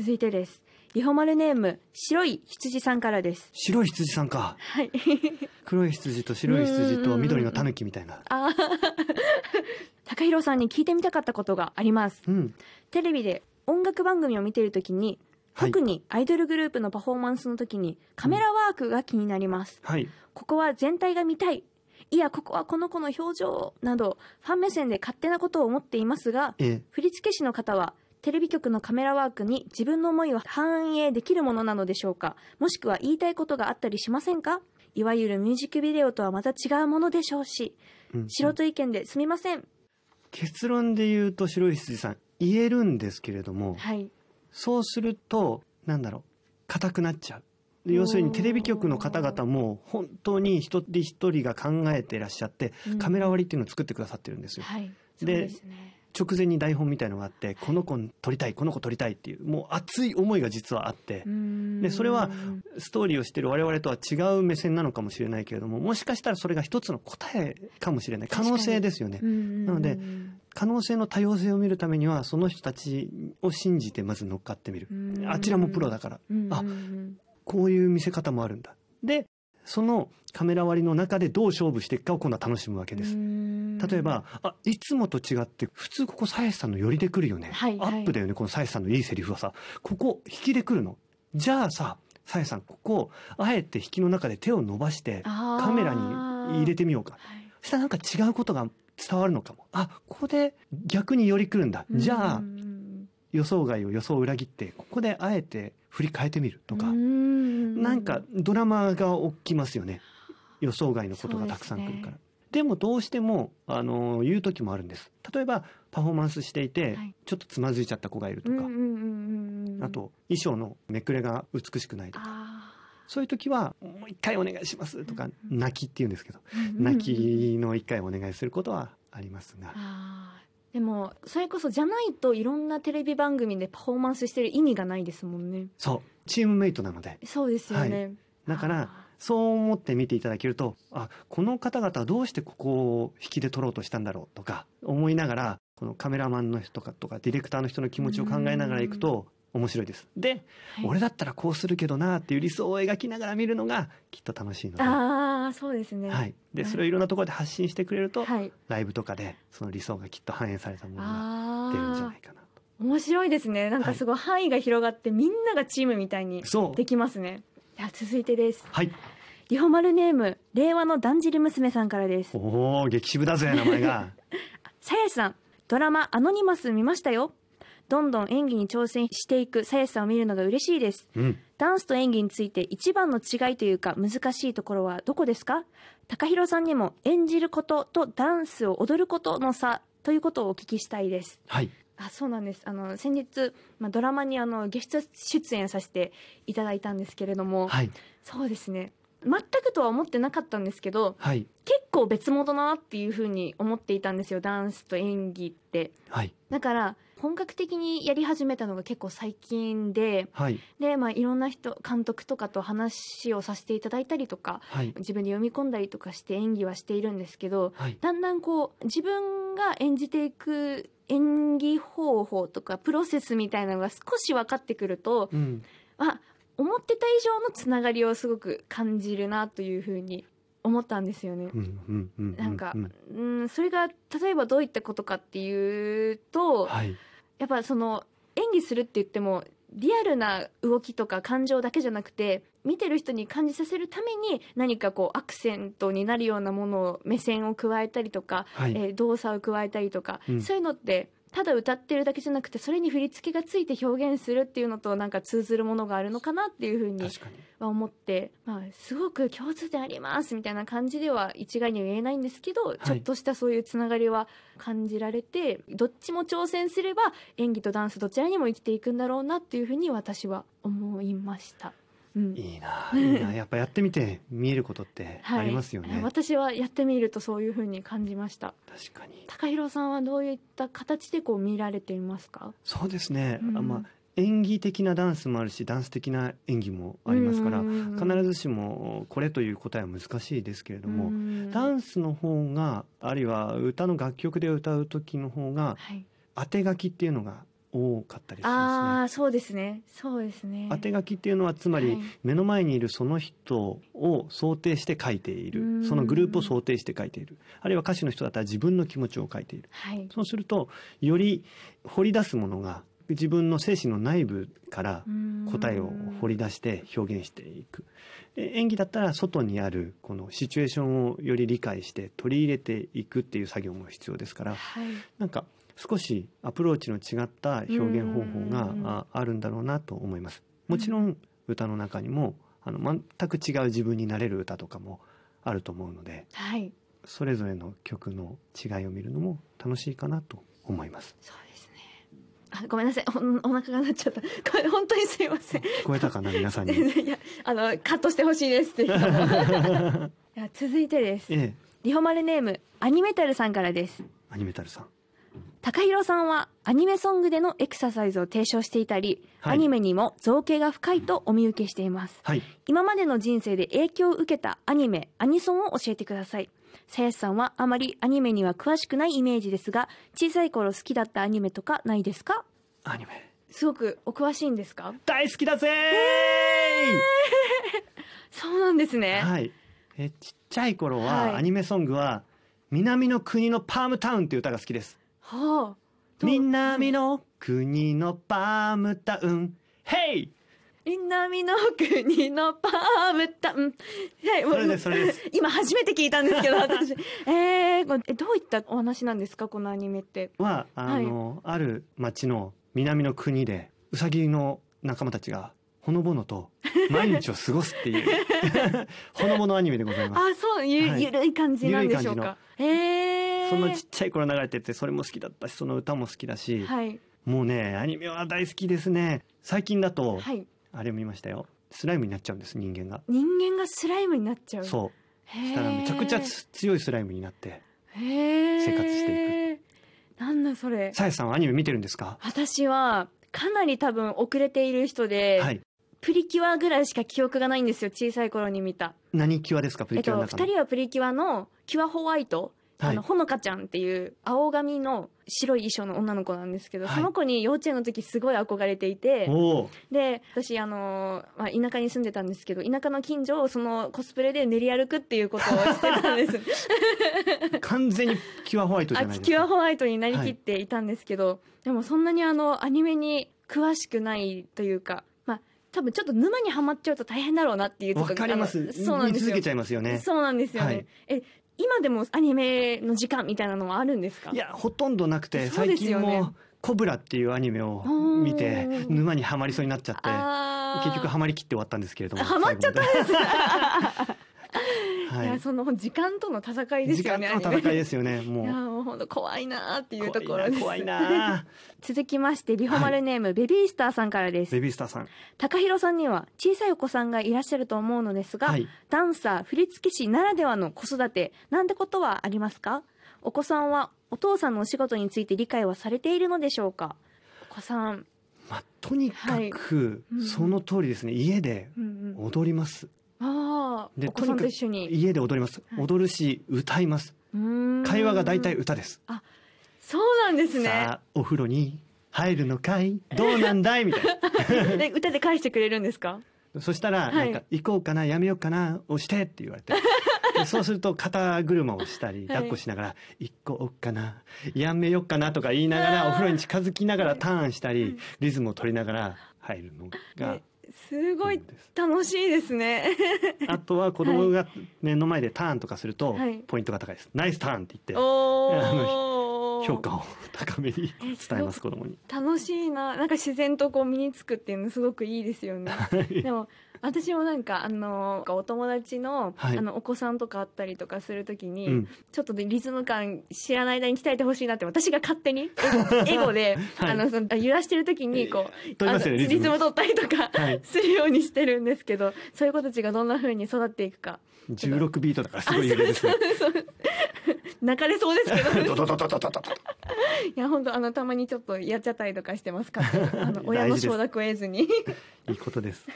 続いてです。リホマルネーム白い羊さんからです。白い羊さんか。はい。黒い羊と白い羊と緑の狸みたいな。あー。高弘さんに聞いてみたかったことがあります。うん。テレビで音楽番組を見ているときにはい。特にアイドルグループのパフォーマンスの時にカメラワークが気になります、はい。ここは全体が見たい。いやここはこの子の表情などファン目線で勝手なことを思っていますがえ振付師の方はテレビ局のカメラワークに自分の思いを反映できるものなのでしょうか？もしくは言いたいことがあったりしませんか？いわゆるミュージックビデオとはまた違うものでしょうし。うん素人意見ですみません、結論で言うと白い羊さん言えるんですけれどもはい。そうするとなんだろう硬くなっちゃう。要するにテレビ局の方々も本当に一人一人が考えていらっしゃってうんカメラ割りっていうのを作ってくださってるんですよ。はい。そうでね直前に台本みたいのがあってこの子撮りたいこの子撮りたいっていうもう熱い思いが実はあってでそれはストーリーをしてる我々とは違う目線なのかもしれないけれどももしかしたらそれが一つの答えかもしれない。可能性ですよね。ななので可能性の多様性を見るためにはその人たちを信じてまず乗っかってみる。あちらもプロだから。あこういう見せ方もあるんだ。でそのカメラ割りの中でどう勝負していくかを今度は楽しむわけです。例えばあいつもと違って普通ここ鞘師さんの寄りで来るよね、はいはい。アップだよねこの鞘師さんのいいセリフはさ。ここ引きで来るの。じゃあさ鞘師さんここあえて引きの中で手を伸ばしてカカメラに入れてみようか。そしたらなんか違うことが伝わるのかも。あここで逆に寄り来るんだ。じゃあ予想外を予想を裏切ってここであえて振り返ってみるとかなんかドラマが起きますよね。予想外のことがたくさん来るから。でもどうしてもあの言う時もあるんです。例えばパフォーマンスしていて、はい。ちょっとつまずいちゃった子がいるとか、あと衣装のめくれが美しくないとか。あそういう時はもう一回お願いしますとかうん泣きって言うんですけど。ー泣きの一回お願いすることはありますがでもそれこそじゃないといろんなテレビ番組でパフォーマンスしてる意味がないですもんね。そう。チームメイトなので。そうですよね、だからそう思って見ていただけるとあこの方々はどうしてここを引きで撮ろうとしたんだろうとか思いながらこのカメラマンの人とかとかディレクターの人の気持ちを考えながらいくと面白いです。で、はい。俺だったらこうするけどなっていう理想を描きながら見るのがきっと楽しいので。ああそうですね。はい、でそれをいろんなところで発信してくれると、はい。ライブとかでその理想がきっと反映されたものがあ出るんじゃあないかなと。面白いですね。なんかすごい範囲が広がってみんながチームみたいにできますね。では続いてです。はい。リホマルネーム令和のだんじり娘さんからです。おお激渋だぜ名前が。さやしさんドラマアノニマス見ましたよどんどん演技に挑戦していくさやしさんを見るのが嬉しいです。うん。ダンスと演技について一番の違いというか難しいところはどこですか？高弘さんにも演じることとダンスを踊ることの差ということをお聞きしたいです。はい。あそうなんです。あの先日、まあ、ドラマにあのゲスト出演させていただいたんですけれども、はい。そうですね。全くとは思ってなかったんですけどはい。結構別物だなっていうふうに思っていたんですよダンスと演技って。はい。だから本格的にやり始めたのが結構最近ではい。で、まあ、いろんな人監督とかと話をさせていただいたりとかはい。自分で読み込んだりとかして演技はしているんですけどはい。だんだんこう自分が演じていく演技方法とかプロセスみたいなのが少し分かってくるとうん。あ思ってた以上のつながりをすごく感じるなというふうに思ったんですよね。なんかうんうん、それが例えばどういったことかっていうとはい。やっぱその演技するって言ってもリアルな動きとか感情だけじゃなくて見てる人に感じさせるために何かこうアクセントになるようなものを目線を加えたりとか、はい。えー動作を加えたりとか、うん。そういうのってただ歌ってるだけじゃなくてそれに振り付けがついて表現するっていうのとなんか通ずるものがあるのかなっていうふうには思って、まあ、すごく共通点ありますみたいな感じでは一概には言えないんですけど、いちょっとしたそういうつながりは感じられてどっちも挑戦すれば演技とダンスどちらにも生きていくんだろうなっていうふうに私は思いました。うん。いいないいな。やっぱやってみて見えることってありますよね、私はやってみるとそういうふうに感じました。確かに。高弘さんはどういった形でこう見られていますか？そうですね、うん。あまあ演技的なダンスもあるしダンス的な演技もありますからうん。必ずしもこれという答えは難しいですけれども、うん。ダンスの方があるいは歌の楽曲で歌う時の方がはい。当て書きっていうのが多かったりしあまあそうですね。そうですね。すね。当て書きっていうのはつまり、はい。目の前にいるその人を想定して書いていうん。るそのグループを想定して書いている。あるいは歌手の人だったら自分の気持ちを書いている。はい。そうするとより掘り出すものが自分の精神の内部から答えを掘り出して表現していく。で演技だったら外にあるこのシチュエーションをより理解して取り入れていくっていう作業も必要ですから。はい。なんか少しアプローチの違った表現方法うんがああるんだろうなと思います。もちろん歌の中にもあの全く違う自分になれる歌とかもあると思うのではい。それぞれの曲の違いを見るのも楽しいかなと思います。そうですね。あごめんなさい。おお腹が鳴っちゃった。こ れ本当にすいません。聞こえたかな皆さんに？いやあのカットしてほしいですってい や続いてです。ええ。リホマルネームアニメタルさんからです。アニメタルさん高弘さんはアニメソングでのエクササイズを提唱していたり、はい。アニメにも造形が深いとお見受けしています。はい。今までの人生で影響を受けたアニメアニソンを教えてください。さやしさんはあまりアニメには詳しくないイメージですが小さい頃好きだったアニメとかないですか？アニメ。すごくお詳しいんですか？大好きだぜ そうなんですね、はい。えちっちゃい頃はい。はアニメソングは南の国のパームタウンっていう歌が好きですはあ。南の国のパームタウン。ヘイ南の国のパームタウン。はいそれですそれです。今初めて聞いたんですけど私。えー、えどういったお話なんですか？このアニメって。はあの、ある町の南の国でウサギの仲間たちがほのぼのと 毎日を過ごすっていうほのぼのアニメでございます。あそうゆ,、はい。ゆるい感じなんでしょうか？えー、そんなちっちゃい頃流れててそれも好きだったしその歌も好きだし、はい。もうねアニメは大好きですね。最近だと、はい。あれ見ましたよ。スライムになっちゃうんです人間が。人間がスライムになっちゃう。そう。したらめちゃくちゃつ強いスライムになって生活していなんだそれ。さやさんはアニメ見てるんですか？私はかなり多分遅れている人で、はいプリキュアぐらいしか記憶がないんですよ小さい頃に見た何キュアですかプえっとリキュアの中の、2人はプリキュアのキュアホワイトはいあのほのかちゃんっていう青髪の白い衣装の女の子なんですけど、はい。その子に幼稚園の時すごい憧れていてで私あの、まあ、田舎に住んでたんですけど田舎の近所をそのコスプレで練り歩くっていうことをしてたんです。完全にキュアホワイトじあゃないですか。キュアホワイトになりきっていたんですけど、でもそんなにあのアニメに詳しくないというかまあ多分ちょっと沼にはまっちゃうと大変だろうなっていうちょっわとかります。そうなんですよ。見続けちゃいますよね。そうなんですよね、はい。え今でもアニメの時間みたいなのはあるんですか？いやほとんどなくてそうで最近も「コブラ」っていうアニメを見て沼にはまりそうになっちゃって結局はまりきって終わったんですけれどもハマっちゃったん最で。す、後までい、はやその時間との戦いい、時ですよね間との戦いですすよねいもう。やもう本当怖いなーっていうところです。怖いな続きましてリホマルネーム、ベビースターさんからです。ベビースターさん。高弘さんには小さいお子さんがいらっしゃると思うのですが、はい。ダンサー振付師ならではの子育てなんてことはありますか？お子さんはお父さんのお仕事について理解はされているのでしょうか？お子さん、まあとにかくうん。その通りですね。家で踊りますああでお子さんと一緒に。家で踊ります。はい。踊るし歌います。会話が大体歌です。そうなんですね。さあお風呂に入るのかい？どうなんだい？みたいな。で歌で返してくれるんですか？そしたら、はい。なんか、行こうかな、やめようかな、押してって言われて。で そうすると、肩車をしたり、はい。抱っこしながら、行こうかな、やめようかなとか言いながら、お風呂に近づきながらターンしたはいり、リズムを取りながら入るのがえ、すごい楽しいですね。あとは子供が目の前でターンとかするとはい、ポイントが高いです。ナイスターンって言って、評価を高めにえ伝えます、子供に。楽しいななんか自然とこう身につくっていうのすごくいいですよねでも私もなんかあのお友達の,、はいあのお子さんとかあったりとかするときに、うん。ちょっとでリズム感知らない間に鍛えてほしいなって私が勝手に エゴで、はいあのその揺らしてる時にこうね、リズム。取ったりとか、はい。するようにしてるんですけどそういう子たちがどんな風に育っていくか16ビートだからすごい揺れですね。泣かれそうですけど。いや本当あのたまにちょっとやっちゃったりとかしてますから あの親の承諾を得ずに。いいことです。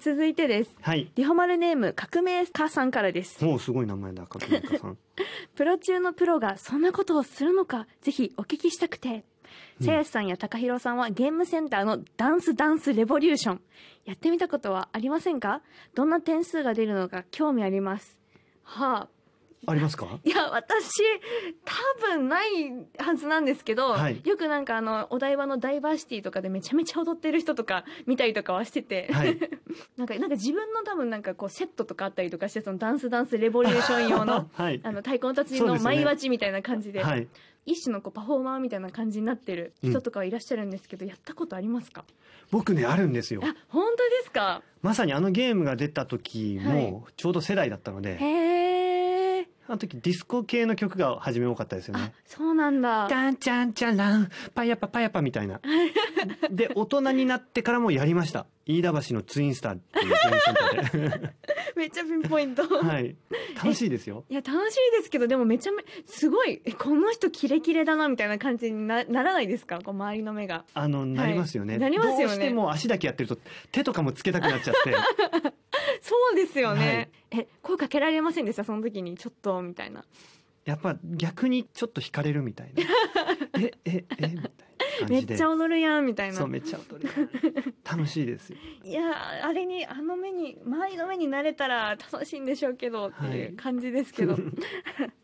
続いてです。はい。リホマルネーム革命家さんからです。もうすごい名前だ革命家さん。プロ中のプロがそんなことをするのかぜひお聞きしたくて。せやしさんやたかひろさんはゲームセンターのダンスダンスレボリューション。やってみたことはありませんか？どんな点数が出るのか興味あります。はあありますか？いや私多分ないはずなんですけど、はい。よくなんかあのお台場のダイバーシティとかでめちゃめちゃ踊ってる人とか見たりとかはしてて、はい。なんかなんか自分の多分なんかこうセットとかあったりとかしてそのダンスダンスレボリューション用の はい。あの太鼓の達人のそうですよね。舞鉢みたいな感じではい。一種のこうパフォーマーみたいな感じになってる人とかはいらっしゃるんですけど、やったことありますか？僕ねあるんですよ。あ本当ですか？まさにあのゲームが出た時はい。もちょうど世代だったので、へえあの時ディスコ系の曲が初め多かったですよあねそうなんだ。ダンチャンチャンランパヤパパヤパみたいな。で大人になってからもやりました。飯田橋のツインスターっていうゲームセンターで。めっちゃピンポイント。はい。楽しいですよ。いや楽しいですけどでもめちゃめすごいえこの人キレキレだなみたいな感じになならないですか？こう周りの目が。あのなりますよね、なりますよね。どうしても足だけやってると手とかもつけたくなっちゃってそうですよね、え声かけられませんでした？その時にちょっとみたいな。やっぱ逆にちょっと惹かれるみたいな。えええみたいな感めっちゃ踊るやんみたいな。そうめっちゃ踊る楽しいですよ。いやあれにあの目に周りの目になれたら楽しいんでしょうけどっていう感じですけど、